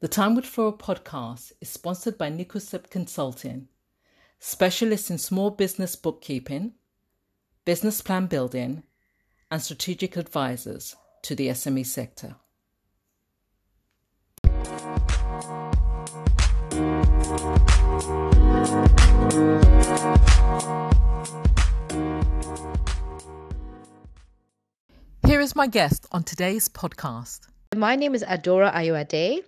The Time with Flora podcast is sponsored by Nicosep Consulting, specialists in small business bookkeeping, business plan building, and strategic advisors to the SME sector. Here is my guest on today's podcast. My name is Adaora Ayoade,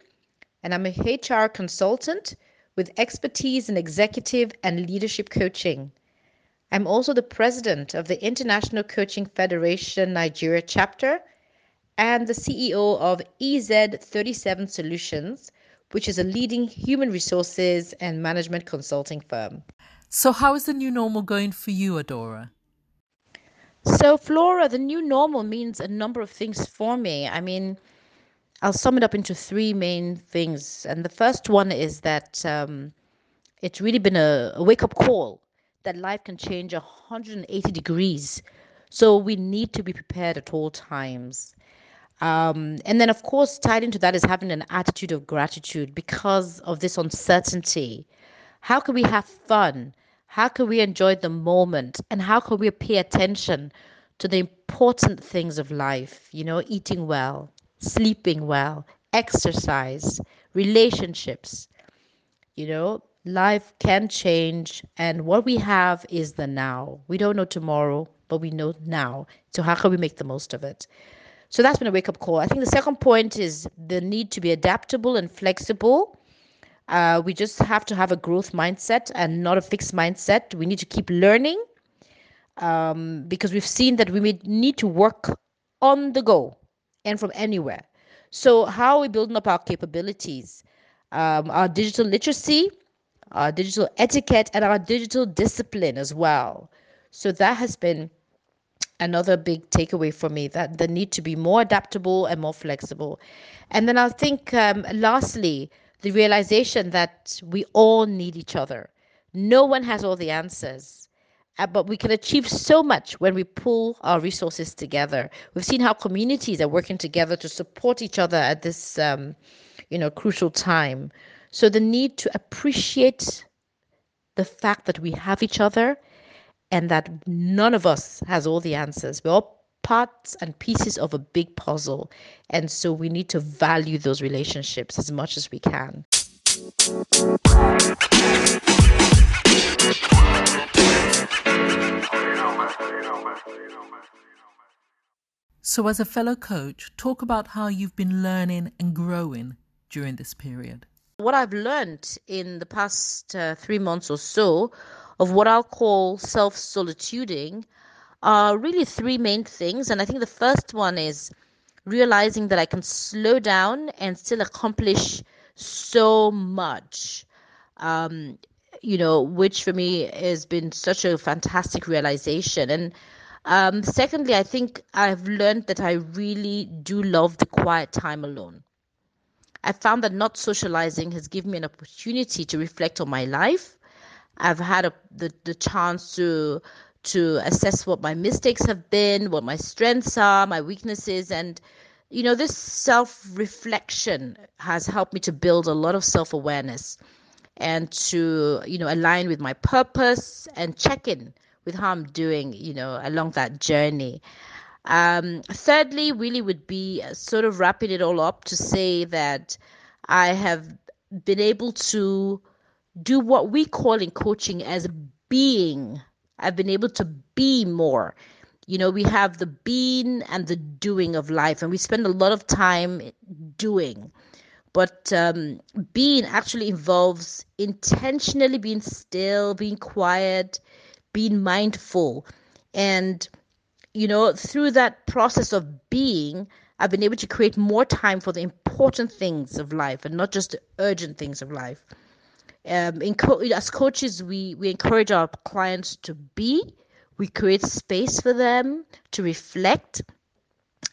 and I'm a HR consultant with expertise in executive and leadership coaching. I'm also the president of the International Coaching Federation Nigeria chapter and the CEO of EZ37 Solutions, which is a leading human resources and management consulting firm. So, how is the new normal going for you, Adaora? So, Flora, the new normal means a number of things for me. I mean, I'll sum it up into three main things. And the first one is that um, it's really been a, a wake up call that life can change 180 degrees. So we need to be prepared at all times. Um, and then, of course, tied into that is having an attitude of gratitude because of this uncertainty. How can we have fun? How can we enjoy the moment? And how can we pay attention to the important things of life? You know, eating well, sleeping well, exercise, relationships. You know, life can change, and what we have is the now. We don't know tomorrow, but we know now. So, how can we make the most of it? So, that's been a wake up call. I think the second point is the need to be adaptable and flexible. Uh, we just have to have a growth mindset and not a fixed mindset. We need to keep learning um, because we've seen that we need to work on the go and from anywhere. So, how are we building up our capabilities? Um, our digital literacy, our digital etiquette, and our digital discipline as well. So, that has been another big takeaway for me that the need to be more adaptable and more flexible. And then I think, um, lastly, the realization that we all need each other. No one has all the answers. Uh, but we can achieve so much when we pull our resources together. We've seen how communities are working together to support each other at this, um, you know, crucial time. So the need to appreciate the fact that we have each other and that none of us has all the answers. We're all parts and pieces of a big puzzle. And so we need to value those relationships as much as we can. So, as a fellow coach, talk about how you've been learning and growing during this period. What I've learned in the past uh, three months or so of what I'll call self solituding are really three main things. And I think the first one is realizing that I can slow down and still accomplish so much. Um, you know, which for me has been such a fantastic realization. And um, secondly, I think I've learned that I really do love the quiet time alone. I found that not socializing has given me an opportunity to reflect on my life. I've had a, the, the chance to to assess what my mistakes have been, what my strengths are, my weaknesses, and you know this self reflection has helped me to build a lot of self awareness and to you know align with my purpose and check in with how I'm doing you know along that journey. Um, thirdly, really would be sort of wrapping it all up to say that I have been able to do what we call in coaching as being. I've been able to be more. You know, we have the being and the doing of life, and we spend a lot of time doing. But um, being actually involves intentionally being still, being quiet, being mindful. And, you know, through that process of being, I've been able to create more time for the important things of life and not just the urgent things of life. Um, co- as coaches, we, we encourage our clients to be, we create space for them to reflect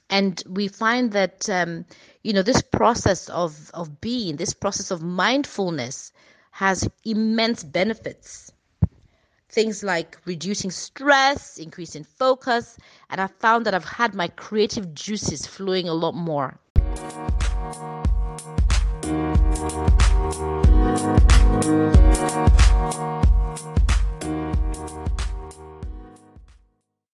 and we find that um, you know this process of of being this process of mindfulness has immense benefits things like reducing stress, increasing focus, and I found that I've had my creative juices flowing a lot more.